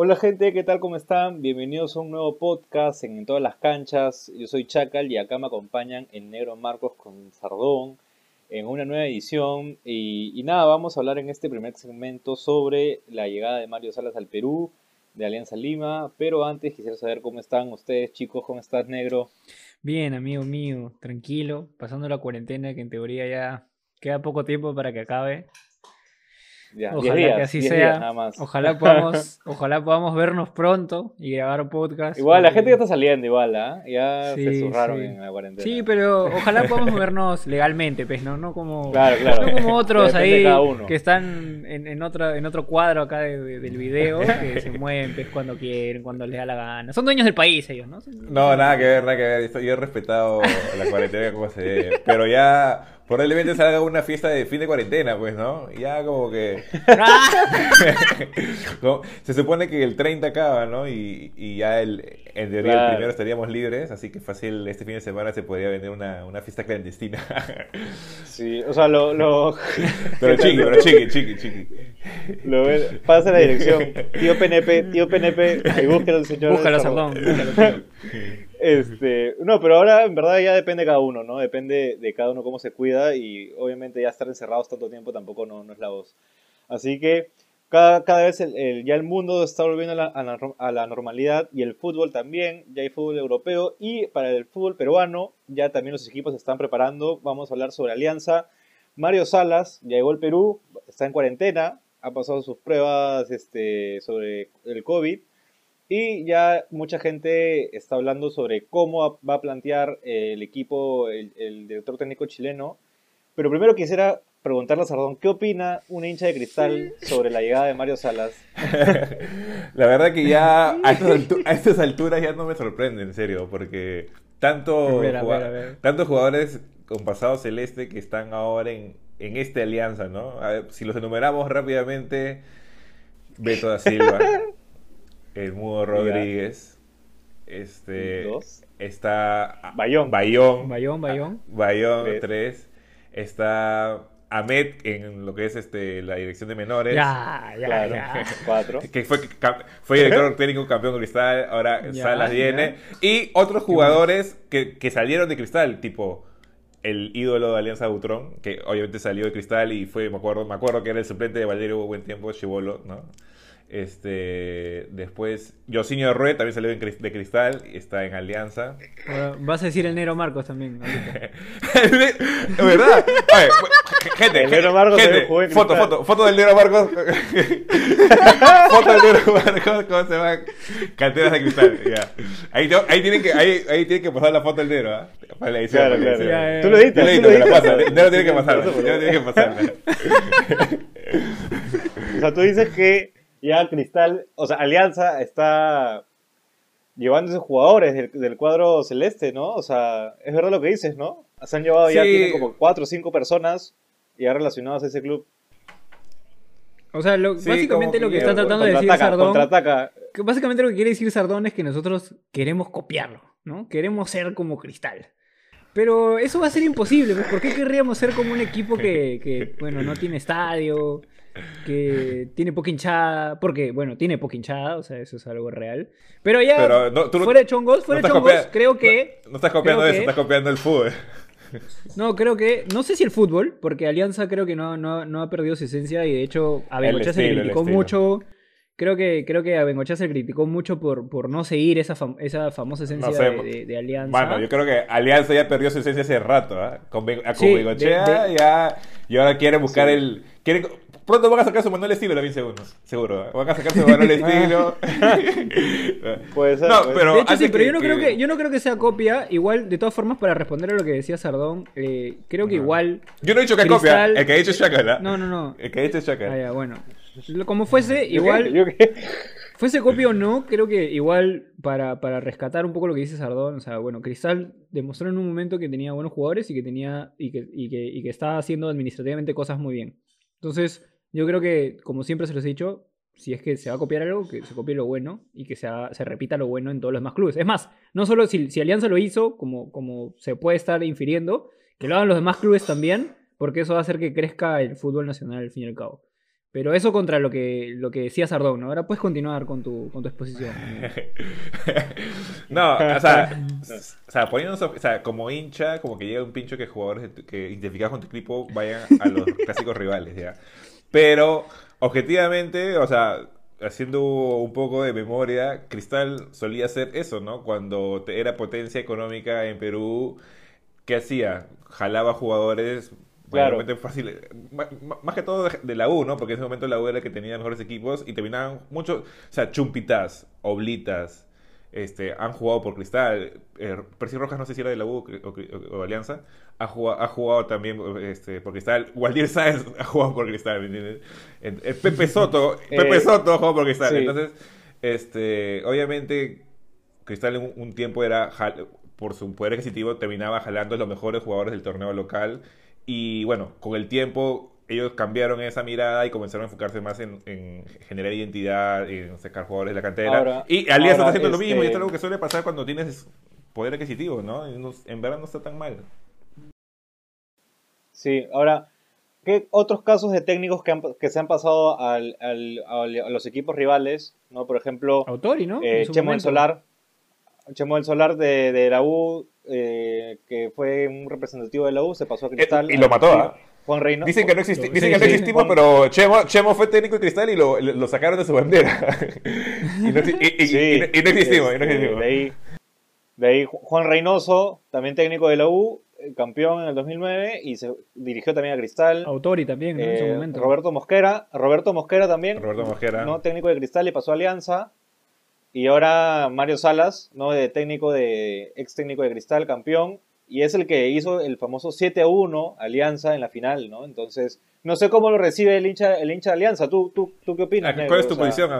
Hola gente, ¿qué tal? ¿Cómo están? Bienvenidos a un nuevo podcast en, todas las canchas. Yo soy Chacal y acá me acompañan en Negro Marcos con Sardón en una nueva edición. Y, nada, vamos a hablar en este primer segmento sobre la llegada de Mario Salas al Perú, de Alianza Lima. Pero antes quisiera saber cómo están ustedes, chicos, ¿cómo estás, Negro? Bien, amigo mío, tranquilo, pasando la cuarentena que en teoría ya queda poco tiempo para que acabe ojalá que así sea. Ojalá podamos, ojalá podamos vernos pronto y grabar podcast. Igual, la gente ya está saliendo igual, ¿ah? Ya se zurraron en la cuarentena. Sí, pero ojalá podamos vernos legalmente, pues, ¿no? No como, No como otros ahí que están en, en, otro, en otro cuadro acá del video, que se mueven pues, cuando quieren, cuando les da la gana. Son dueños del país ellos, ¿no? No, nada que ver, nada que ver. Yo he respetado la cuarentena como se debe. Pero ya Probablemente salga una fiesta de fin de cuarentena, pues, ¿no? Ya como que... se supone que el 30 acaba, ¿no? Y, y ya el, en teoría el primero estaríamos libres, así que fácil este fin de semana se podría venir una, una fiesta clandestina. sí, o sea, lo... lo... Pero chiqui, pero chiqui, chiqui, chiqui. Lo pasa la dirección. Tío PNP, tío PNP, ahí búsquelo, señor. Búscalo, Sardón. Este, no, pero ahora en verdad ya depende de cada uno, ¿no? Depende de cada uno cómo se cuida y obviamente ya estar encerrados tanto tiempo tampoco no, no es la voz. Así que cada, cada vez el, ya el mundo está volviendo a la, a, la, normalidad y el fútbol también, ya hay fútbol europeo y para el fútbol peruano ya también los equipos se están preparando. Vamos a hablar sobre Alianza. Mario Salas ya llegó al Perú, está en cuarentena, ha pasado sus pruebas este, sobre el COVID y ya mucha gente está hablando sobre cómo va a plantear el equipo, el, director técnico chileno. Pero primero quisiera preguntarle a Sardón, ¿qué opina un hincha de cristal sobre la llegada de Mario Salas? la verdad que ya a estas, alturas ya no me sorprende, en serio, porque tanto tantos jugadores con pasado celeste que están ahora en, en esta alianza, ¿no? si los enumeramos rápidamente, Beto da Silva. el Mudo Rodríguez. Este. Está. Bayón. Bayón. Bayón, Bayón. Bayón 3. Está. Ahmed en lo que es este la dirección de menores. Ya, ya, claro. ya. Cuatro. Que fue, fue director técnico campeón de cristal, ahora Salas viene. Y otros jugadores que, que, salieron de cristal, tipo el ídolo de Alianza Butrón, que obviamente salió de cristal y fue, me acuerdo, me acuerdo que era el suplente de Valerio buen tiempo, Chivolo, ¿no? Este, después, Josinho Rue también salió de Cristal y está en Alianza. vas a decir el Negro Marcos también. ¿Verdad? gente, el Negro Marcos gente, foto, foto, foto del Negro Marcos. foto del Negro Marcos, ¿cómo se llama? Canteras de Cristal. Ya. Ahí, ahí, tienen que, ahí, ahí tienen que pasar la foto del Negro, ¿ah? Para la edición. Claro, claro. Tú lo editas. Tú lo editas, la El Negro tiene que pasarla. El Negro tiene que pasarla. o sea, tú dices que ya Cristal, o sea, Alianza está llevando esos jugadores del, cuadro celeste, ¿no? O sea, es verdad lo que dices, ¿no? Se han llevado ya, tienen como cuatro o cinco personas ya relacionadas a ese club. O sea, básicamente lo que está tratando de decir Sardón. básicamente lo que quiere decir Sardón es que nosotros queremos copiarlo, ¿no? Queremos ser como Cristal. Pero eso va a ser imposible, pues, ¿por qué querríamos ser como un equipo que, que bueno, no tiene estadio, que tiene poca hinchada, porque, bueno, tiene poca hinchada, o sea, eso es algo real. Pero ya, fuera de chongos, fuera de chongos, creo que... No, estás copiando eso, estás copiando el fútbol. No, creo que, no sé si el fútbol, porque Alianza creo que no, no, ha perdido su esencia y de hecho a Bengochea se criticó mucho. Creo que, creo que a Bengochea se criticó mucho por, por no seguir esa, esa famosa esencia de, Alianza. Bueno, yo creo que Alianza ya perdió su esencia hace rato, ¿eh? Con, Bengochea ya, y ahora quiere buscar el... Quiere, Pronto van a sacar su manual estilo también, seguro. Seguro. ¿eh? Van a sacar su manual estilo. puede ser. No, pero, de hecho, sí, pero yo, no Creo que, yo no creo que sea copia. Igual, de todas formas, para responder a lo que decía Sardón, eh, creo que igual. Yo no he dicho que es copia. El que ha dicho es Shaka, No, no, no. El que ha dicho es Shaka. Ah, ya, bueno. Como fuese, igual. Fuese copia o no, creo que igual para, para, rescatar un poco lo que dice Sardón, o sea, bueno, Cristal demostró en un momento que tenía buenos jugadores y que tenía y que, y que, y que estaba haciendo administrativamente cosas muy bien. Entonces, yo creo que, como siempre se los he dicho, si es que se va a copiar algo, que se copie lo bueno y que se, se repita lo bueno en todos los demás clubes. Es más, no solo si, si, Alianza lo hizo, como, como se puede estar infiriendo, que lo hagan los demás clubes también, porque eso va a hacer que crezca el fútbol nacional al fin y al cabo. Pero eso contra lo que, lo que decía Sardón, ¿no? Ahora puedes continuar con tu, con tu exposición. no, o sea, o sea, poniéndonos, o sea, como hincha, como que llega un pincho que jugadores que identificados con tu equipo vayan a los clásicos rivales, ¿ya? Pero, objetivamente, o sea, haciendo un poco de memoria, Cristal solía hacer eso, ¿no? Cuando era potencia económica en Perú, ¿qué hacía? Jalaba jugadores Claro. fácil. Más, que todo de, la U, ¿no? Porque en ese momento la U era el que tenía mejores equipos y terminaban mucho. O sea, Chumpitas, Oblitas, este, han jugado por Cristal. Eh, Percy Rojas, no sé si era de la U o, Alianza, ha jugado, ha jugado también este, por Cristal. Waldir Sáenz ha jugado por Cristal, ¿me entiendes? Eh, Pepe Soto, Pepe eh, Soto ha jugado por Cristal. Entonces, este, obviamente, Cristal en un, tiempo era, por su poder adquisitivo, terminaba jalando a los mejores jugadores del torneo local y bueno, con el tiempo ellos cambiaron esa mirada y comenzaron a enfocarse más en, generar identidad, en sacar jugadores de la cantera. y Alianza está haciendo lo mismo y esto es este algo que suele pasar cuando tienes poder adquisitivo, ¿no? En verdad no está tan mal. Sí, ahora, ¿qué otros casos de técnicos que, se han pasado al, a los equipos rivales? ¿no? Por ejemplo, Autori, ¿no? Eh, Chemo del Solar. Chemo del Solar de, de la U eh, que fue un representativo de la U, se pasó a Cristal. Y, lo mató, ¿ah? Juan Reynoso. Dicen que no, existi dicen que no existimos, pero Chemo, Chemo, fue técnico de Cristal y lo, lo sacaron de su bandera. y, no, existimos, De ahí, de ahí Juan Reynoso, también técnico de la U, eh, campeón en el 2009 y se dirigió también a Cristal. Autori también en ese eh, momento. Roberto Mosquera, Roberto Mosquera también. Roberto Mosquera. ¿no? Técnico de Cristal y pasó a Alianza. Y ahora Mario Salas, ¿no? De técnico de, ex técnico de Cristal, campeón. Y es el que hizo el famoso 7 a 1 Alianza en la final, ¿no? Entonces, no sé cómo lo recibe el hincha, el hincha de Alianza. ¿Tú, tú, tú qué opinas? ¿Cuál es tu posición?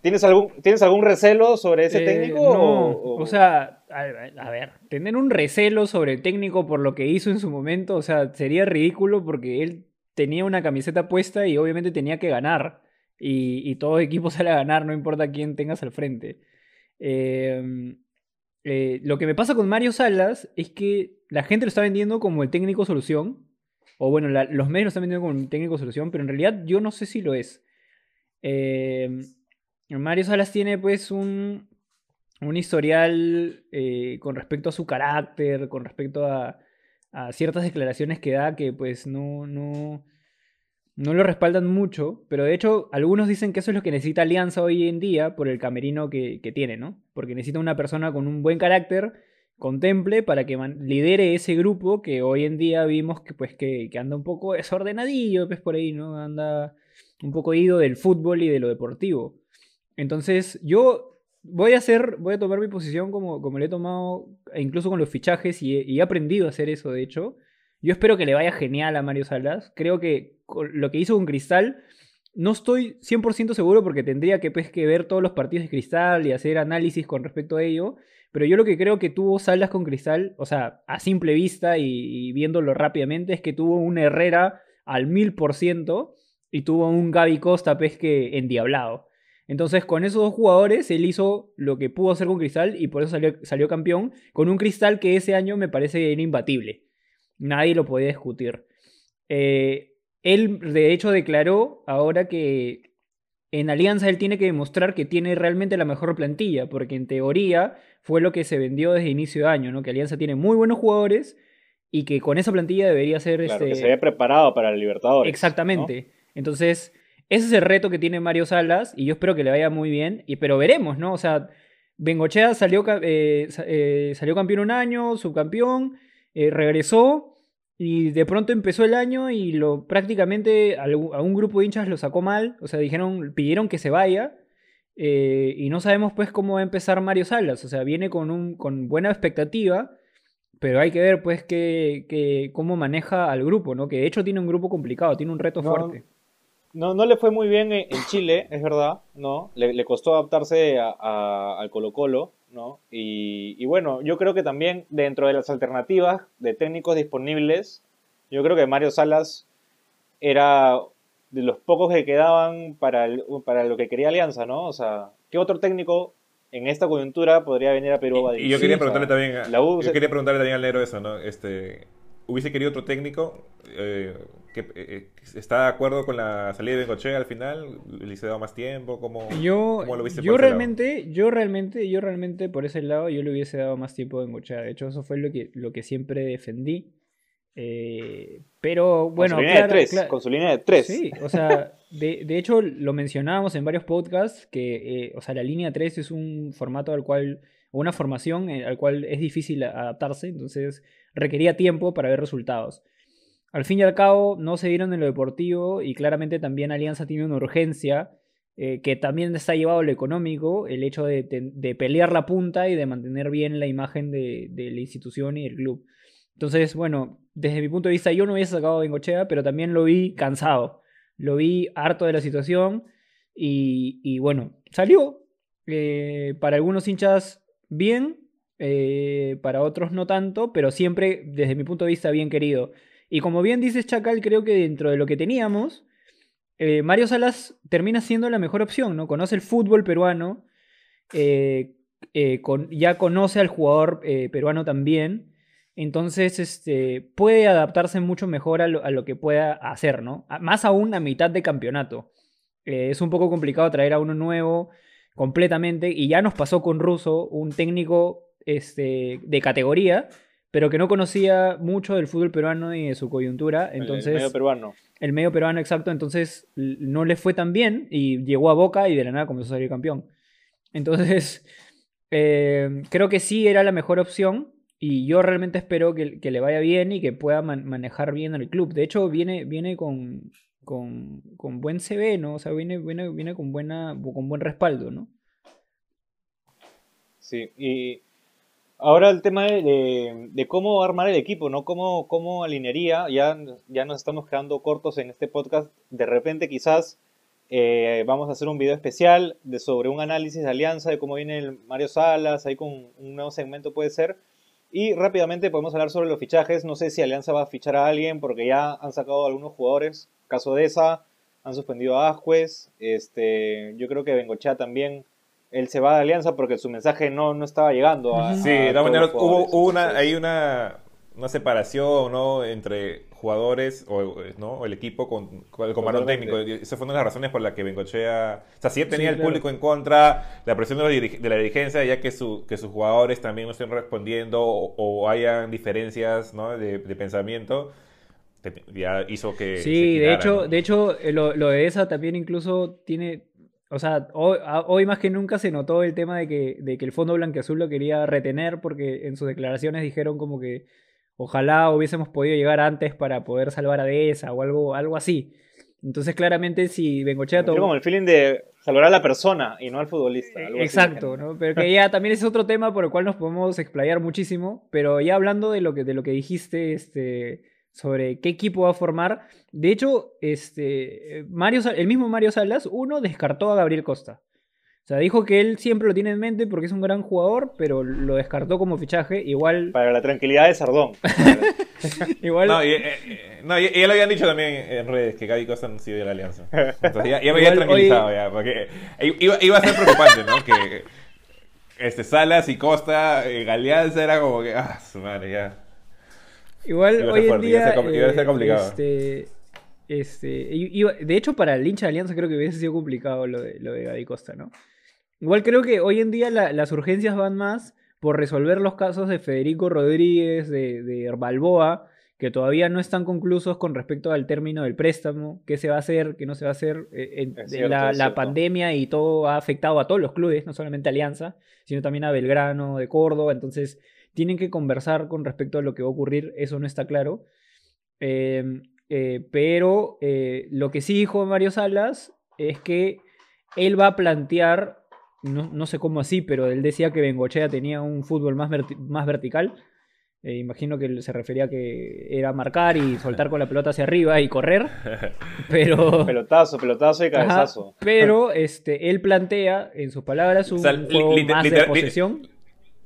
¿tienes algún, ¿Tienes algún recelo sobre ese eh, técnico? No, o, sea, a, ver, tener un recelo sobre el técnico por lo que hizo en su momento, o sea, sería ridículo porque él tenía una camiseta puesta y obviamente tenía que ganar y, todo equipo sale a ganar, no importa quién tengas al frente. Em, eh, lo que me pasa con Mario Salas es que la gente lo está vendiendo como el técnico solución. O bueno, los medios lo están vendiendo como el técnico solución, pero en realidad yo no sé si lo es. Em, Mario Salas tiene pues un, un historial eh, con respecto a su carácter, con respecto a, a, ciertas declaraciones que da que pues no, no, no lo respaldan mucho, pero de hecho algunos dicen que eso es lo que necesita Alianza hoy en día por el camerino que, tiene, ¿no? Porque necesita una persona con un buen carácter, contemple, para que lidere ese grupo que hoy en día vimos que, pues, que, anda un poco desordenadillo, pues por ahí, ¿no? Anda un poco ido del fútbol y de lo deportivo. Entonces yo voy a hacer, voy a tomar mi posición como, como he tomado, e incluso con los fichajes, y y he aprendido a hacer eso, de hecho. Yo espero que le vaya genial a Mario Salas. Creo que lo que hizo con Cristal, no estoy 100% seguro porque tendría que, pues, que ver todos los partidos de Cristal y hacer análisis con respecto a ello. Pero yo lo que creo que tuvo Salas con Cristal, o sea, a simple vista y, viéndolo rápidamente, es que tuvo un Herrera al 1000% y tuvo un Gaby Costa, pues, que endiablado. Entonces, con esos dos jugadores, él hizo lo que pudo hacer con Cristal y por eso salió, campeón, con un Cristal que ese año me parece era imbatible. Nadie lo podía discutir. Eh, él, de hecho, declaró ahora que en Alianza él tiene que demostrar que tiene realmente la mejor plantilla, porque en teoría fue lo que se vendió desde inicio de año, ¿no? Que Alianza tiene muy buenos jugadores y que con esa plantilla debería ser... Claro, que este se había preparado para el Libertadores. Exactamente. Entonces, ese es el reto que tiene Mario Salas y yo espero que le vaya muy bien, y, pero veremos, ¿no? O sea, Bengochea salió, eh, eh, salió campeón un año, subcampeón, eh, regresó y de pronto empezó el año y lo prácticamente a un grupo de hinchas lo sacó mal, o sea, dijeron, pidieron que se vaya eh, y no sabemos pues cómo va a empezar Mario Salas, o sea, viene con, un, con buena expectativa, pero hay que ver pues que, cómo maneja al grupo, ¿no? Que de hecho tiene un grupo complicado, tiene un reto fuerte. No, no le fue muy bien en Chile, es verdad, ¿no? Le, costó adaptarse al Colo Colo, ¿no? Y, bueno, yo creo que también dentro de las alternativas de técnicos disponibles, yo creo que Mario Salas era de los pocos que quedaban para, para lo que quería Alianza, ¿no? O sea, ¿qué otro técnico en esta coyuntura podría venir a Perú a Y, yo quería preguntarle también, yo quería preguntarle también al negro eso, ¿no? Este, hubiese querido otro técnico eh, que eh, está de acuerdo con la salida de Bengochea al final, le hubiese dado más tiempo, ¿cómo, yo, lo viste yo realmente, yo realmente, yo realmente por ese lado yo le hubiese dado más tiempo a Bengochea. De hecho, eso fue lo que, lo que siempre defendí. Eh, pero bueno, con su, línea de tres, con su línea de tres. Sí, o sea, de, de hecho lo mencionábamos en varios podcasts que, o sea, la línea 3 es un formato al cual, una formación al cual es difícil adaptarse, entonces requería tiempo para ver resultados. Al fin y al cabo, no se dieron en lo deportivo y claramente también Alianza tiene una urgencia eh, que también está llevado a lo económico, el hecho de, pelear la punta y de mantener bien la imagen de, la institución y del club. Entonces, bueno, desde mi punto de vista yo no hubiese sacado a Bengochea, pero también lo vi cansado, lo vi harto de la situación y, bueno, salió. Eh, para algunos hinchas bien, eh, para otros no tanto, pero siempre desde mi punto de vista bien querido. Y como bien dices, Chacal, creo que dentro de lo que teníamos, eh, Mario Salas termina siendo la mejor opción, ¿no? Conoce el fútbol peruano, eh, eh, ya conoce al jugador peruano también, entonces este, puede adaptarse mucho mejor a lo, que pueda hacer, ¿no? Más aún a mitad de campeonato. es un poco complicado traer a uno nuevo completamente, y ya nos pasó con Russo, un técnico este, de categoría, pero que no conocía mucho del fútbol peruano y de su coyuntura. Entonces, el medio peruano. El medio peruano, exacto. Entonces no le fue tan bien y llegó a Boca y de la nada comenzó a salir campeón. Entonces, eh, creo que sí era la mejor opción y yo realmente espero que, le vaya bien y que pueda manejar bien el club. De hecho, viene, viene con, con, con, buen CV, ¿no? O sea, viene, viene, viene con, buena, con buen respaldo, ¿no? Sí, y Ahora el tema de, cómo armar el equipo, ¿no? Cómo, cómo alinearía, ya, ya nos estamos quedando cortos en este podcast. De repente quizás eh, vamos a hacer un video especial de, sobre un análisis de alianza, de cómo viene el Mario Salas, ahí con un nuevo segmento puede ser. Y rápidamente podemos hablar sobre los fichajes. No sé si Alianza va a fichar a alguien porque ya han sacado algunos jugadores. Caso de esa, han suspendido a Ascuez. Este, yo creo que Bengochea también él se va de Alianza porque su mensaje no, no estaba llegando a. Sí, de todas maneras hubo, una, hay una, una separación ¿no? entre jugadores o, ¿no? el equipo con, con el comando técnico. Esa fue una de las razones por las que Bengochea. O sea, sí tenía el público en contra, la presión de, la dirigencia, ya que, su, que sus jugadores también no estén respondiendo o, hayan diferencias ¿no? de, pensamiento ya hizo que sí de hecho de hecho eh, lo, lo, de esa también incluso tiene o sea, hoy, más que nunca se notó el tema de que, de que el Fondo Blanqueazul lo quería retener porque en sus declaraciones dijeron como que ojalá hubiésemos podido llegar antes para poder salvar a Dehesa o algo, algo así. Entonces, claramente, si Bengochea... Todo... como el feeling de salvar a la persona y no al futbolista. Exacto, ¿no? Pero que ya también es otro tema por el cual nos podemos explayar muchísimo. Pero ya hablando de lo que, de lo que dijiste, este sobre qué equipo va a formar. De hecho, este, Mario, el mismo Mario Salas, uno, descartó a Gabriel Costa. O sea, dijo que él siempre lo tiene en mente porque es un gran jugador, pero lo descartó como fichaje. Igual. Para la tranquilidad de Sardón. Igual. No, y, eh, eh, no y, lo habían dicho también en redes que Gaby Costa no sido de la alianza. Entonces ya, me había tranquilizado ya. Porque iba, a ser preocupante, ¿no? Que este, Salas y Costa, eh, Galeanza era como que. Ah, su madre, ya. Igual hoy en día. Iba a ser, complicado. Este, este, de hecho, para el hincha de Alianza creo que hubiese sido complicado lo de, lo de Gaby Costa, ¿no? Igual creo que hoy en día las urgencias van más por resolver los casos de Federico Rodríguez, de, de Balboa, que todavía no están conclusos con respecto al término del préstamo, qué se va a hacer, qué no se va a hacer. Eh, la, la pandemia y todo ha afectado a todos los clubes, no solamente a Alianza, sino también a Belgrano, de Córdoba, entonces tienen que conversar con respecto a lo que va a ocurrir, eso no está claro. Em, eh, pero eh, lo que sí dijo Mario Salas es que él va a plantear, no, sé cómo así, pero él decía que Bengochea tenía un fútbol más, más vertical. Eh, imagino que se refería a que era marcar y soltar con la pelota hacia arriba y correr. Pero. Pelotazo, pelotazo y cabezazo. pero este, él plantea, en sus palabras, un juego más de posesión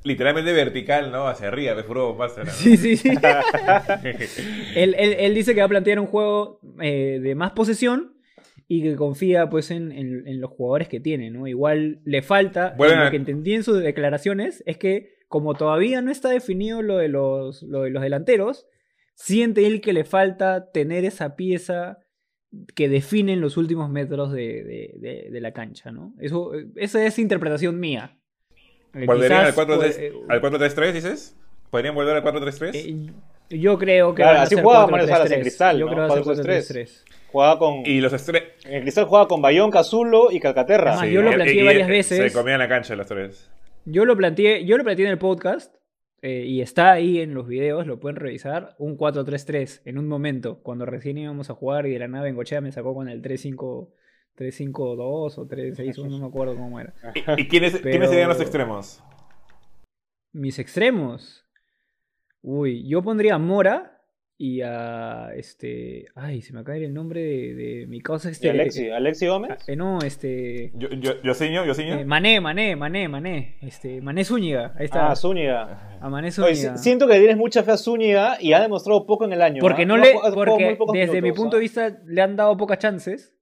literalmente vertical, ¿no? Hacia arriba, de puro pasa. Sí, sí, sí. él, dice que va a plantear un juego eh, de más posesión y que confía pues en, los jugadores que tiene, ¿no? Igual le falta, lo que entendí en sus declaraciones es que como todavía no está definido lo de los, lo de los delanteros, siente él que le falta tener esa pieza que define en los últimos metros de, la cancha, ¿no? Eso, esa es interpretación mía. ¿Volverían al 4-3-3, dices? ¿Podrían volver al 4-3-3? Eh, yo creo que. Claro, así jugaba Manuel Salas en Cristal. Yo ¿no? creo que 4-3-3. Jugaba con. Y los estres. En Cristal jugaba con Bayón, Cazulo y Calcaterra. yo lo planteé varias veces. Se comían la cancha los tres. Yo lo planteé, yo lo planteé en el podcast. Eh, y está ahí en los videos, lo pueden revisar. Un 4-3-3 en un momento, cuando recién íbamos a jugar y de la nave en Gochea me sacó con el 3-5. 3-5-2 o 3-6-1, no me acuerdo cómo era. ¿Y, quiénes, ¿quiénes serían los extremos? Mis extremos. Uy, yo pondría Mora y a este. Ay, se me acaba el nombre de, mi causa este. Alexi? ¿Alexi Gómez? Ah, eh, no, este. Yo, yo, yo yo eh, Mané, Mané, Mané, Mané. Este, Mané Zúñiga. Ahí está. Ah, Zúñiga. A Mané Zúñiga. siento que tienes mucha fe a Zúñiga y ha demostrado poco en el año. Porque no, le. porque desde mi punto de vista le han dado pocas chances.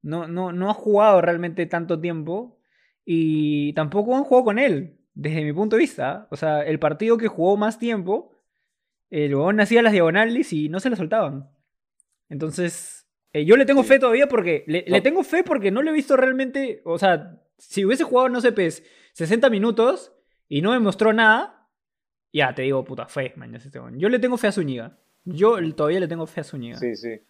No, no, no ha jugado realmente tanto tiempo. Y tampoco han jugado con él desde mi punto de vista. O sea, el partido que jugó más tiempo, el huevón hacía las diagonales y no se las soltaban. Entonces, eh, yo le tengo fe todavía porque. Le, tengo fe porque no le he visto realmente. O sea, si hubiese jugado, no sé, pues, 60 minutos y no demostró nada, ya te digo, puta, fe, mañana este Yo le tengo fe a Zúñiga. Yo todavía le tengo fe a Zúñiga. Sí, sí.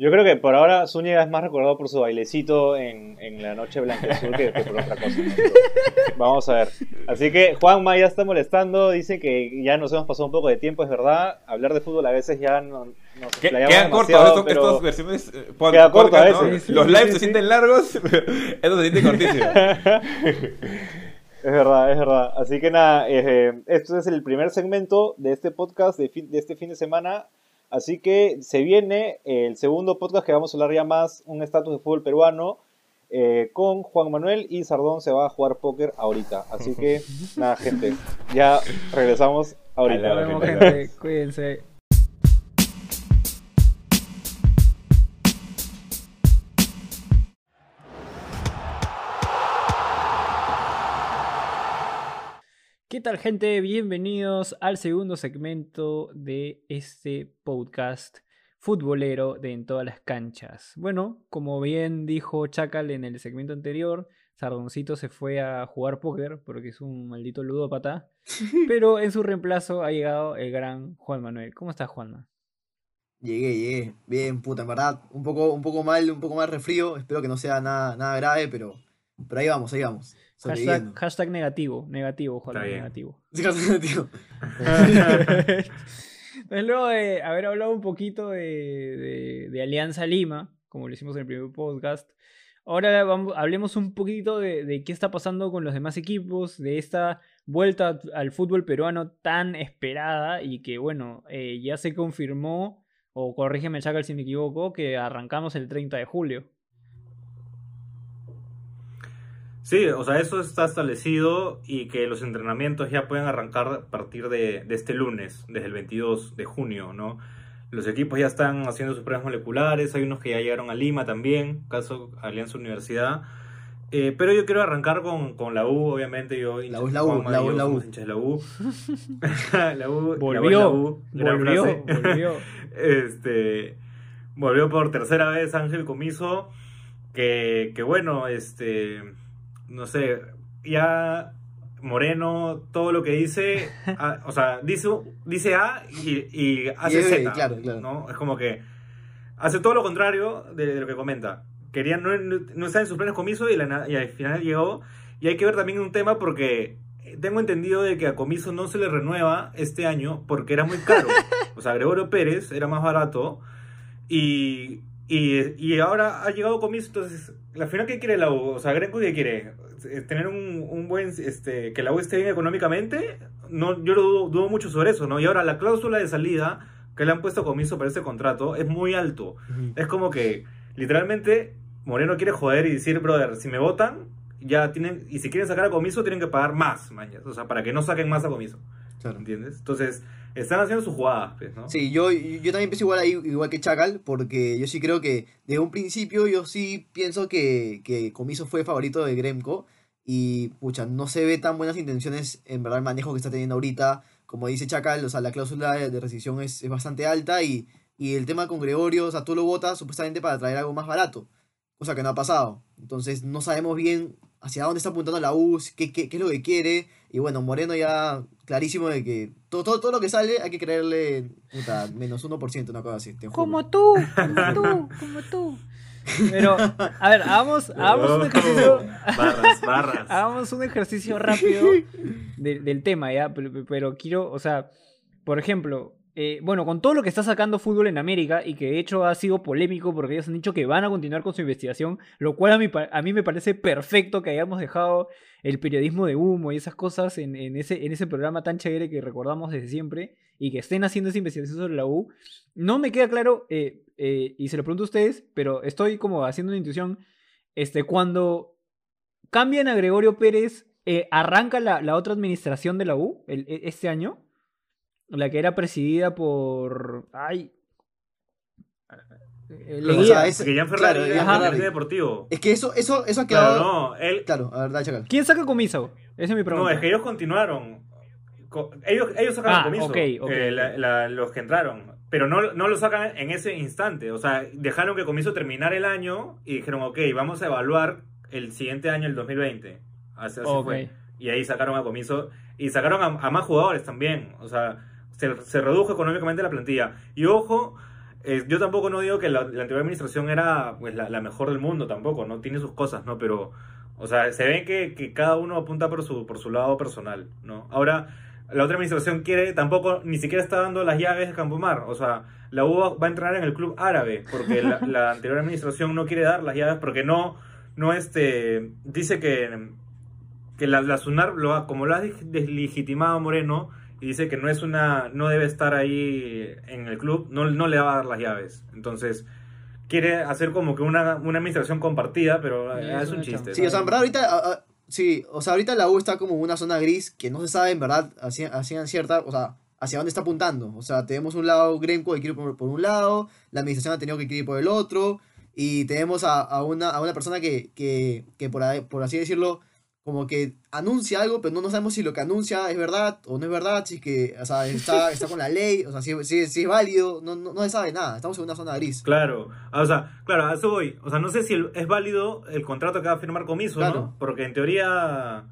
Yo creo que por ahora Zúñiga es más recordado por su bailecito en, en la noche blanca azul que, por otra cosa. Vamos a ver. Así que Juanma ya está molestando, dice que ya nos hemos pasado un poco de tiempo, es verdad. Hablar de fútbol a veces ya no, nos Quedan cortos estas versiones eh, Queda corto a veces. Los lives se sienten largos, esto se siente cortísimo. Es verdad, es verdad. Así que nada, eh, esto es el primer segmento de este podcast de, de este fin de semana. Así que se viene el segundo podcast que vamos a hablar ya más, un estatus de fútbol peruano, eh, con Juan Manuel y Sardón se va a jugar póker ahorita. Así que nada, gente, ya regresamos ahorita. Nos vemos, gente. Cuídense. ¿Qué tal gente? Bienvenidos al segundo segmento de este podcast futbolero de En todas las canchas. Bueno, como bien dijo Chacal en el segmento anterior, Sardoncito se fue a jugar póker porque es un maldito ludópata, pero en su reemplazo ha llegado el gran Juan Manuel. ¿Cómo estás, Juanma? Llegué, llegué. Bien, puta, en verdad, un poco, un poco mal, un poco más refrío. Espero que no sea nada, nada grave, pero, pero ahí vamos, ahí vamos. Hashtag, negativo, negativo, Juan, negativo. Sí, negativo. luego de haber hablado un poquito de, Alianza Lima, como lo hicimos en el primer podcast, ahora vamos, hablemos un poquito de, qué está pasando con los demás equipos, de esta vuelta al fútbol peruano tan esperada y que, bueno, eh, ya se confirmó, o corrígeme, Chacal, si me equivoco, que arrancamos el 30 de julio. Sí, o sea, eso está establecido y que los entrenamientos ya pueden arrancar a partir de, este lunes, desde el 22 de junio, ¿no? Los equipos ya están haciendo sus pruebas moleculares, hay unos que ya llegaron a Lima también, caso Alianza Universidad. Eh, pero yo quiero arrancar con, con, la U, obviamente. Yo, la U la U, la U, la U. la U. la U. Volvió, volvió, volvió. este, volvió por tercera vez Ángel Comiso, que, que bueno, este no sé, ya Moreno, todo lo que dice, o sea, dice, dice A y, hace Z. Claro, claro. ¿no? Es como que hace todo lo contrario de, lo que comenta. Querían no, no estar en sus planes comiso y, y, al final llegó. Y hay que ver también un tema porque tengo entendido de que a comiso no se le renueva este año porque era muy caro. O sea, Gregorio Pérez era más barato y y, ahora ha llegado Comiso, entonces, la final, ¿qué quiere la U? O sea, Greco, ¿qué quiere? Eh, ¿Tener un, buen, este, que la U esté bien económicamente? No, yo lo dudo, mucho sobre eso, ¿no? Y ahora, la cláusula de salida que le han puesto a Comiso para ese contrato es muy alto. Es como que, literalmente, Moreno quiere joder y decir, brother, si me votan, ya tienen, y si quieren sacar a Comiso, tienen que pagar más, mañas. O sea, para que no saquen más a Comiso. Claro. ¿Entiendes? Entonces, están haciendo sus jugadas, pues, ¿no? Sí, yo, yo también pienso igual ahí, igual que Chacal, porque yo sí creo que desde un principio yo sí pienso que, que Comiso fue favorito de Gremco y, pucha, no se ve tan buenas intenciones en verdad el manejo que está teniendo ahorita como dice Chacal, o sea, la cláusula de rescisión es, es bastante alta y, y, el tema con Gregorio, o sea, tú lo votas supuestamente para traer algo más barato, cosa que no ha pasado. Entonces no sabemos bien hacia dónde está apuntando la U, qué, qué, qué es lo que quiere. Y bueno, Moreno ya clarísimo de que todo, todo, todo lo que sale hay que creerle puta, menos 1%, una cosa así. como tú, como tú, como tú. Pero, a ver, hagamos, hagamos un ejercicio. Barras, barras. hagamos un ejercicio rápido del tema, ¿ya? Pero, pero, quiero, o sea, por ejemplo, eh, bueno, con todo lo que está sacando fútbol en América y que de hecho ha sido polémico porque ellos han dicho que van a continuar con su investigación, lo cual a mí, a mí me parece perfecto que hayamos dejado el periodismo de humo y esas cosas en, ese, en ese programa tan chévere que recordamos desde siempre y que estén haciendo esa investigación sobre la U. No me queda claro, eh, eh, y se lo pregunto a ustedes, pero estoy como haciendo una intuición, este, cuando cambian a Gregorio Pérez, ¿arranca la, la, otra administración de la U e, este año? La que era presidida por. Ay. o sea, es, que Ferrari claro, deportivo. Es que eso, eso, eso ha quedado. Claro, no, él... claro a ver, chacal. ¿Quién saca comiso? Esa es mi pregunta. No, es que ellos continuaron. Ellos, ellos sacaron ah, comiso. Okay, okay, los que entraron. Pero no, no lo sacan en ese instante. O sea, dejaron que comiso terminar el año y dijeron, ok, vamos a evaluar el siguiente año, el 2020. Así, fue. Y ahí sacaron a comiso. Y sacaron a más jugadores también. O sea se, redujo económicamente la plantilla. Y ojo, eh, yo tampoco no digo que la, antigua administración era pues, la, mejor del mundo, tampoco, ¿no? Tiene sus cosas, ¿no? Pero, o sea, se ve que, cada uno apunta por su, por su lado personal, ¿no? Ahora, la otra administración quiere, tampoco, ni siquiera está dando las llaves de Campomar, o sea, la U va a entrar en el club árabe, porque la, anterior administración no quiere dar las llaves porque no, no este, dice que, que la, la SUNAR, lo, como lo ha deslegitimado Moreno, y dice que no es una no debe estar ahí en el club, no, no le va a dar las llaves. Entonces, quiere hacer como que una, una administración compartida, pero es, un chiste. Sí, o sea, en verdad ahorita sí, o sea, ahorita la U está como una zona gris que no se sabe en verdad hacia, cierta, o sea, hacia dónde está apuntando. O sea, tenemos un lado Gremco que quiere por, por un lado, la administración ha tenido que ir por el otro, y tenemos a, a, una, a una persona que, que, que por, por así decirlo, como que anuncia algo, pero no, no sabemos si lo que anuncia es verdad o no es verdad, si es que o sea, está, está con la ley, o sea, si, si, si es válido, no, no, no, se sabe nada, estamos en una zona gris. Claro, o sea, claro, a eso voy. O sea, no sé si es válido el contrato que va a firmar Comiso, ¿no? Porque en teoría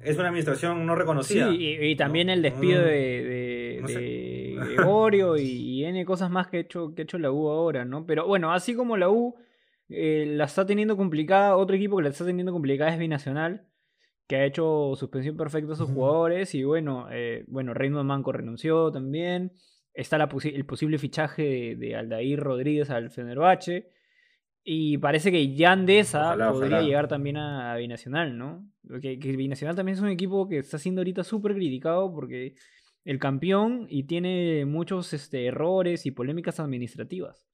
es una administración no reconocida. Sí, y, también el despido de, de, Gregorio y, y, N cosas más que ha hecho, que ha hecho la U ahora, ¿no? Pero bueno, así como la U eh, la está teniendo complicada, otro equipo que la está teniendo complicada es Binacional que ha hecho suspensión perfecta a sus jugadores. Y bueno, eh, bueno, Reino Manco renunció también. Está la el posible fichaje de, Aldair Rodríguez al Fenerbahce. Y parece que Jan Deza podría llegar también a, Binacional, ¿no? Que, que, Binacional también es un equipo que está siendo ahorita súper criticado porque el campeón y tiene muchos este, errores y polémicas administrativas.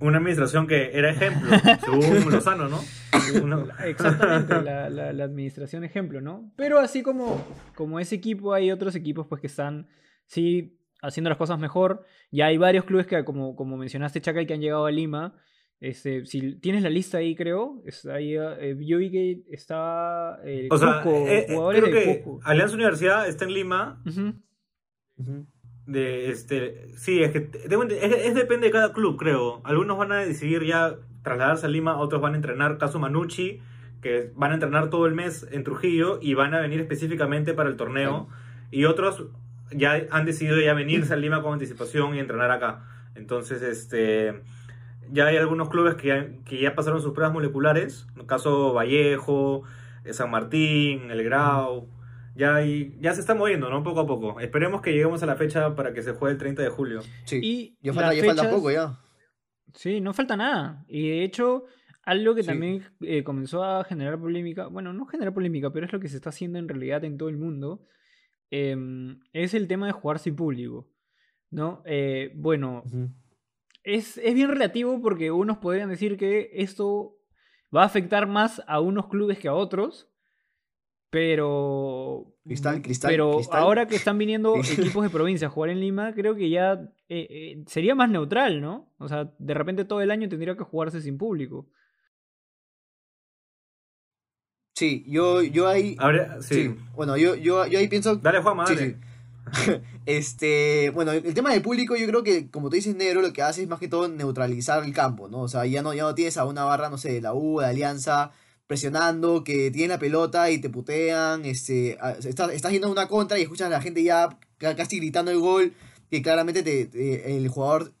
Una administración que era ejemplo, según Lozano, ¿no? Exactamente, la, la, administración ejemplo, ¿no? Pero así como, como ese equipo, hay otros equipos pues que están, sí, haciendo las cosas mejor. Ya hay varios clubes que, como, como mencionaste, Chacal, que han llegado a Lima. Este, si tienes la lista ahí, creo, ahí, eh, yo vi que estaba el o sea, eh, eh, creo que Alianza Universidad está en Lima de este sí es que es, depende de cada club creo. Algunos van a decidir ya trasladarse a Lima otros van a entrenar caso Manucci que van a entrenar todo el mes en Trujillo y van a venir específicamente para el torneo. Y otros ya han decidido ya venirse a Lima con anticipación y entrenar acá. Entonces este ya hay algunos clubes que ya, que ya pasaron sus pruebas moleculares. En el caso Vallejo San Martín El Grau ya, ya se está moviendo, ¿no? Poco a poco. Esperemos que lleguemos a la fecha para que se juegue el 30 de julio. Sí, y ya falta, poco ya. Sí, no falta nada. Y de hecho, algo que también eh, comenzó a generar polémica, bueno, no generar polémica, pero es lo que se está haciendo en realidad en todo el mundo, em, es el tema de jugar sin público. ¿No? Eh, bueno, es, es bien relativo porque unos podrían decir que esto va a afectar más a unos clubes que a otros. Pero. Cristal, cristal. Pero ahora que están viniendo equipos de provincia a jugar en Lima, creo que ya eh, eh, sería más neutral, ¿no? O sea, de repente todo el año tendría que jugarse sin público. Sí, yo, yo ahí. sí. Bueno, yo, yo, yo ahí pienso. Dale, Juan, dale. este, bueno, el tema del público, yo creo que, como tú dices, Negro, lo que hace es más que todo neutralizar el campo, ¿no? O sea, ya no, ya no tienes a una barra, no sé, de la U, de Alianza, presionando, que tiene la pelota y te putean, este, estás, estás yendo a una contra y escuchas a la gente ya casi gritando el gol, que claramente te, el jugador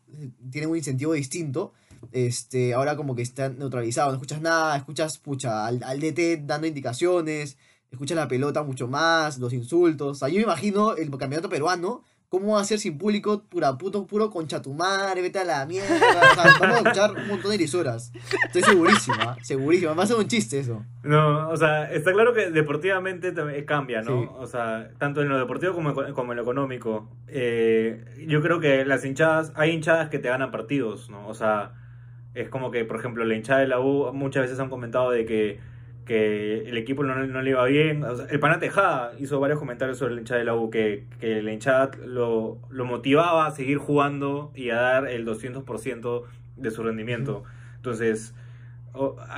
tiene un incentivo distinto. Este, ahora como que está neutralizado, no escuchas nada, escuchas pucha, al, al DT dando indicaciones, escuchas la pelota mucho más, los insultos. O sea, yo me imagino el campeonato peruano ¿Cómo va a ser sin público? Pura puto, puro concha tu madre, vete a la mierda. O sea, vamos a escuchar un montón de lisuras. Estoy segurísima, segurísima. Va a ser un chiste eso. No, o sea, está claro que deportivamente cambia, ¿no? O sea, tanto en lo deportivo como, como en lo económico. Eh, yo creo que las hinchadas, hay hinchadas que te ganan partidos, ¿no? O sea, es como que, por ejemplo, la hinchada de la U muchas veces han comentado de que que el equipo no, le iba bien. el Pana Tejada hizo varios comentarios sobre el hinchada de la U, que, que la hinchada lo, lo, motivaba a seguir jugando y a dar el 200% de su rendimiento. Entonces,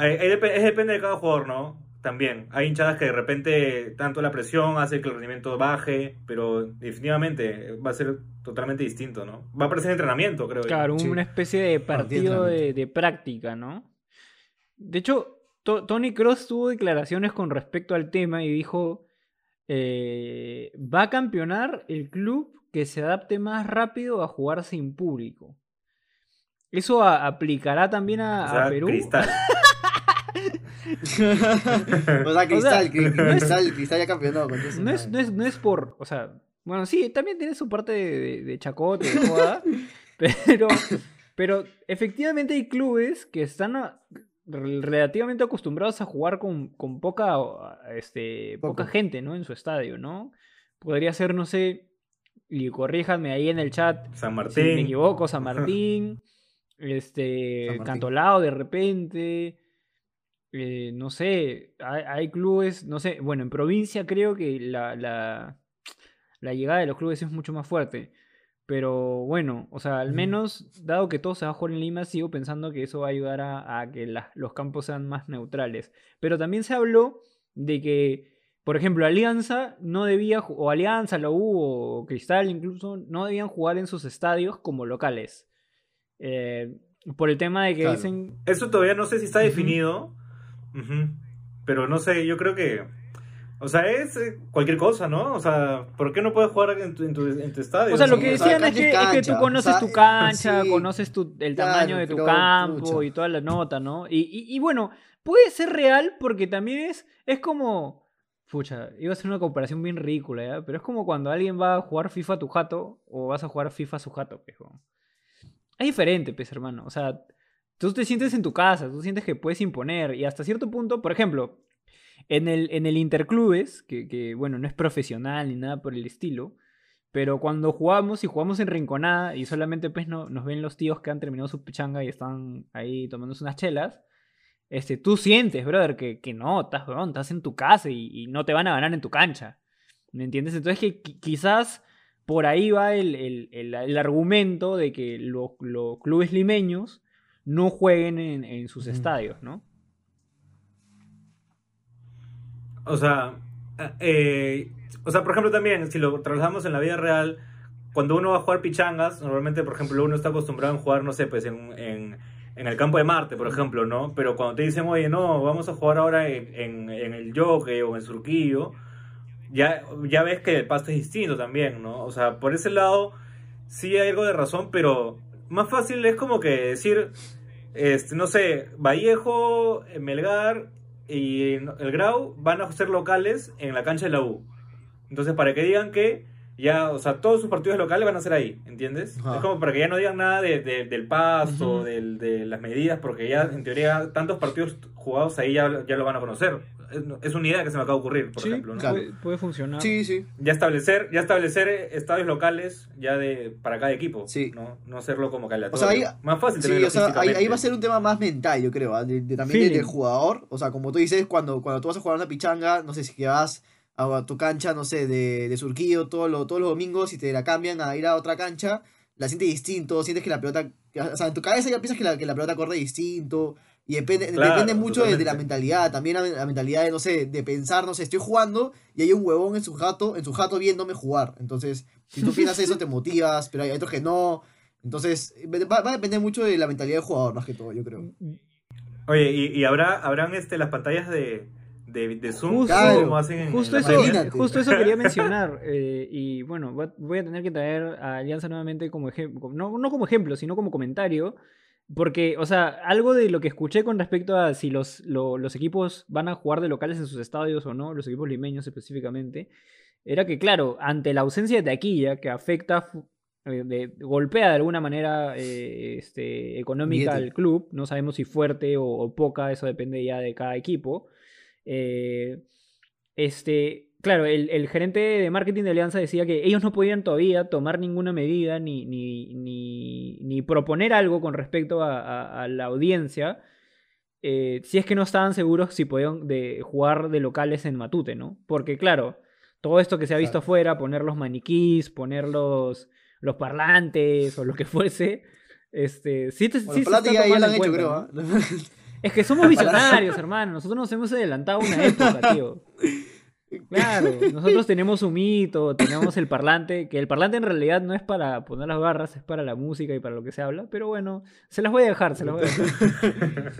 es depende de cada jugador, ¿no? También, hay hinchadas que de repente tanto la presión hace que el rendimiento baje, pero definitivamente va a ser totalmente distinto, ¿no? Va a parecer entrenamiento, creo. Claro, una especie de partido de, de práctica, ¿no? De hecho, Tony Cross tuvo declaraciones con respecto al tema y dijo, eh, va a campeonar el club que se adapte más rápido a jugar sin público. ¿Eso aplicará también a, Perú? Cristal. o sea, Cristal, Cristal, Cristal ya campeonó. no, es, no, es, no es por, o sea, bueno, sí, también tiene su parte de, de, chacote, de joda, pero, pero efectivamente hay clubes que están relativamente acostumbrados a jugar con, poca, este, poca gente, ¿no? En su estadio, ¿no? Podría ser, no sé, y corríjanme ahí en el chat. San Martín. Si me equivoco, San Martín. este, Cantolao de repente. Eh, no sé, hay, clubes, no sé, bueno, en provincia creo que la, la, la llegada de los clubes es mucho más fuerte. Pero bueno, o sea, al menos, dado que todo se va a jugar en Lima, sigo pensando que eso va a ayudar a, que los campos sean más neutrales. Pero también se habló de que, por ejemplo, Alianza no debía, o Alianza, la U, o Cristal incluso, no debían jugar en sus estadios como locales. Eh, por el tema de que dicen... Eso todavía no sé si está definido, pero no sé, yo creo que o sea, es eh, cualquier cosa, ¿no? O sea, ¿por qué no puedes jugar en tu, en tu, en tu estadio? O sea, lo que decían es, que, es, que, tú conoces tu cancha, conoces tu, el tamaño de tu campo y toda la nota, ¿no? Y, y, y, bueno, puede ser real porque también es, es como... Pucha, iba a ser una comparación bien ridícula, ¿ya? Pero es como cuando alguien va a jugar FIFA a tu jato o vas a jugar FIFA a su jato, pejo. Es diferente, pues, hermano. O sea, tú te sientes en tu casa, tú sientes que puedes imponer y hasta cierto punto, por ejemplo, en el, en el Interclubes, que, bueno, no es profesional ni nada por el estilo, pero cuando jugamos y jugamos en Rinconada y solamente pues no, nos ven los tíos que han terminado su pichanga y están ahí tomándose unas chelas, este, tú sientes, brother, que, que no, estás, estás en tu casa y, no te van a ganar en tu cancha. ¿Me entiendes? Entonces que quizás por ahí va el, argumento de que los clubes limeños no jueguen en, en sus estadios, ¿no? O sea, eh, o sea, por ejemplo también, si lo trabajamos en la vida real, cuando uno va a jugar pichangas, normalmente, por ejemplo, uno está acostumbrado a jugar, no sé, pues en, en, el campo de Marte, por ejemplo, ¿no? Pero cuando te dicen, oye, no, vamos a jugar ahora en, en el Yoke o en Surquillo, ya, ya ves que el pasto es distinto también, ¿no? O sea, por ese lado sí hay algo de razón, pero más fácil es como que decir, este, no sé, Vallejo, Melgar y el Grau van a ser locales en la cancha de la U. Entonces, para que digan que ya, o sea, todos sus partidos locales van a ser ahí, ¿entiendes? Es como para que ya no digan nada de, del pasto, de las medidas, porque ya, en teoría, tantos partidos jugados ahí ya, ya lo van a conocer es una idea que se me acaba de ocurrir, por ejemplo. ¿no? Puede, funcionar. Sí, sí. Ya establecer, ya establecer estadios locales ya de para cada equipo. Sí. ¿no? no hacerlo como que O sea, ahí, más fácil sí, o sea, ahí, va a ser un tema más mental, yo creo, ¿ah? de, también del jugador. O sea, como tú dices, cuando, cuando tú vas a jugar una pichanga, no sé si que vas a tu cancha, no sé, de, de Surquillo todos los domingos y te la cambian a ir a otra cancha, la sientes distinto, sientes que la pelota, o sea, en tu cabeza ya piensas que la, que la pelota corre distinto, Y depende, depende mucho de, la mentalidad, también la, mentalidad de, no sé, de pensar, no sé, estoy jugando y hay un huevón en su jato, en su jato viéndome jugar. Entonces, si tú piensas eso, te motivas, pero hay otros que no. Entonces, va, a depender mucho de la mentalidad del jugador, más que todo, yo creo. Oye, ¿y, habrá, habrán este, las pantallas de, de, Zoom? Justo, justo, eso, justo eso quería mencionar. Eh, y bueno, voy a tener que traer a Alianza nuevamente como ejemplo, no, no como ejemplo, sino como comentario porque, o sea, algo de lo que escuché con respecto a si los, los equipos van a jugar de locales en sus estadios o no, los equipos limeños específicamente, era que, claro, ante la ausencia de taquilla que afecta, eh, de, golpea de alguna manera eh, este, económica al club, no sabemos si fuerte o, poca, eso depende ya de cada equipo. Eh, este, claro, el, gerente de marketing de Alianza decía que ellos no podían todavía tomar ninguna medida ni, ni, proponer algo con respecto a, la audiencia. Eh, si es que no estaban seguros si podían de jugar de locales en Matute, ¿no? Porque claro, todo esto que se ha visto afuera, poner los maniquís, poner los, parlantes o lo que fuese, este, sí, te, sí ya, lo han hecho, creo. ¿ah? Es que somos visionarios, hermano. Nosotros nos hemos adelantado una época, tío. Claro, nosotros tenemos un mito, tenemos el parlante, que el parlante en realidad no es para poner las barras, es para la música y para lo que se habla, pero bueno, se las voy a dejar, se las voy a dejar.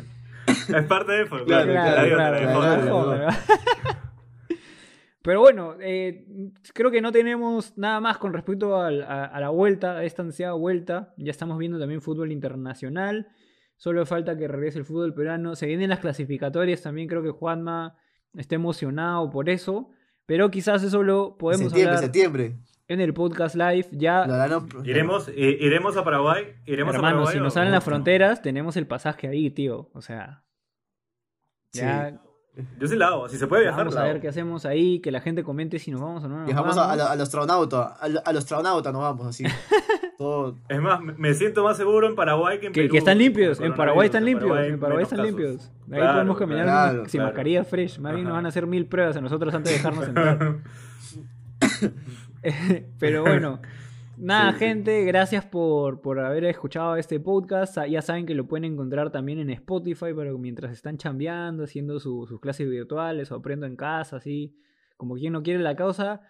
es parte de folclore. Claro, pero bueno, eh, creo que no tenemos nada más con respecto a, la vuelta, a esta ansiada vuelta. Ya estamos viendo también fútbol internacional. Solo falta que regrese el fútbol peruano. Se vienen las clasificatorias también. Creo que Juanma esté emocionado por eso, pero quizás eso lo podemos septiembre, hablar septiembre. en el podcast live. Ya iremos, eh, iremos a Paraguay. Iremos a Paraguay, si nos salen las fronteras, tenemos el pasaje ahí, tío. O sea, ya. Yo sí la hago, si se puede viajar. Vamos a ver qué hacemos ahí, que la gente comente si nos vamos o no. Viajamos a, los astronautas, a, los astronautas nos vamos así. Es más, me siento más seguro en Paraguay que en Perú. Que, están limpios, en Paraguay están limpios, en Paraguay están limpios. Ahí podemos caminar sin mascarilla fresh. Más bien nos van a hacer mil pruebas a nosotros antes de dejarnos entrar. Pero bueno, nada, gente, gracias por, por haber escuchado este podcast. Ya saben que lo pueden encontrar también en Spotify, pero mientras están chambeando, haciendo sus clases virtuales o aprendo en casa, así, como quien no quiere la causa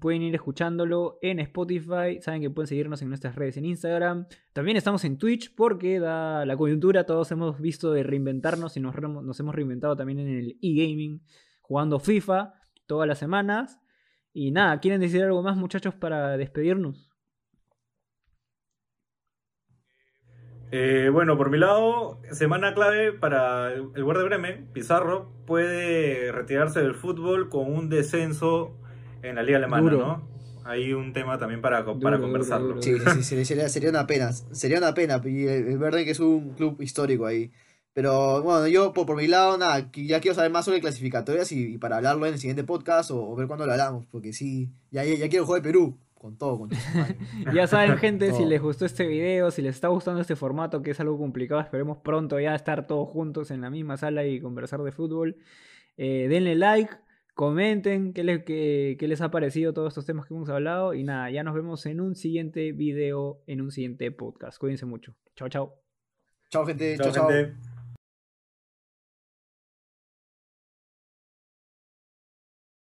Pueden ir escuchándolo en Spotify. Saben que pueden seguirnos en nuestras redes en Instagram. También estamos en Twitch porque da la coyuntura. Todos hemos visto de reinventarnos y nos, hemos reinventado también en el e-gaming. Jugando FIFA todas las semanas. Y nada, ¿quieren decir algo más muchachos para despedirnos? Eh, bueno, por mi lado, semana clave para el Werder Bremen. Pizarro puede retirarse del fútbol con un descenso en la liga alemana, ¿no? Hay un tema también para, para conversarlo. sí, sí, sí, sería, sería, una pena. Sería una pena. Y el, Verde que es un club histórico ahí. Pero bueno, yo por, mi lado, nada, ya quiero saber más sobre clasificatorias y, para hablarlo en el siguiente podcast o, ver cuándo lo hablamos, porque sí, ya, ya, quiero jugar de Perú, con todo, con todo. ya saben, gente, si les gustó este video, si les está gustando este formato, que es algo complicado, esperemos pronto ya estar todos juntos en la misma sala y conversar de fútbol. Eh, denle like, Comenten qué les, qué, les ha parecido todos estos temas que hemos hablado. Y nada, ya nos vemos en un siguiente video, en un siguiente podcast. Cuídense mucho. Chao, chao. Chao, gente. Chao, chao.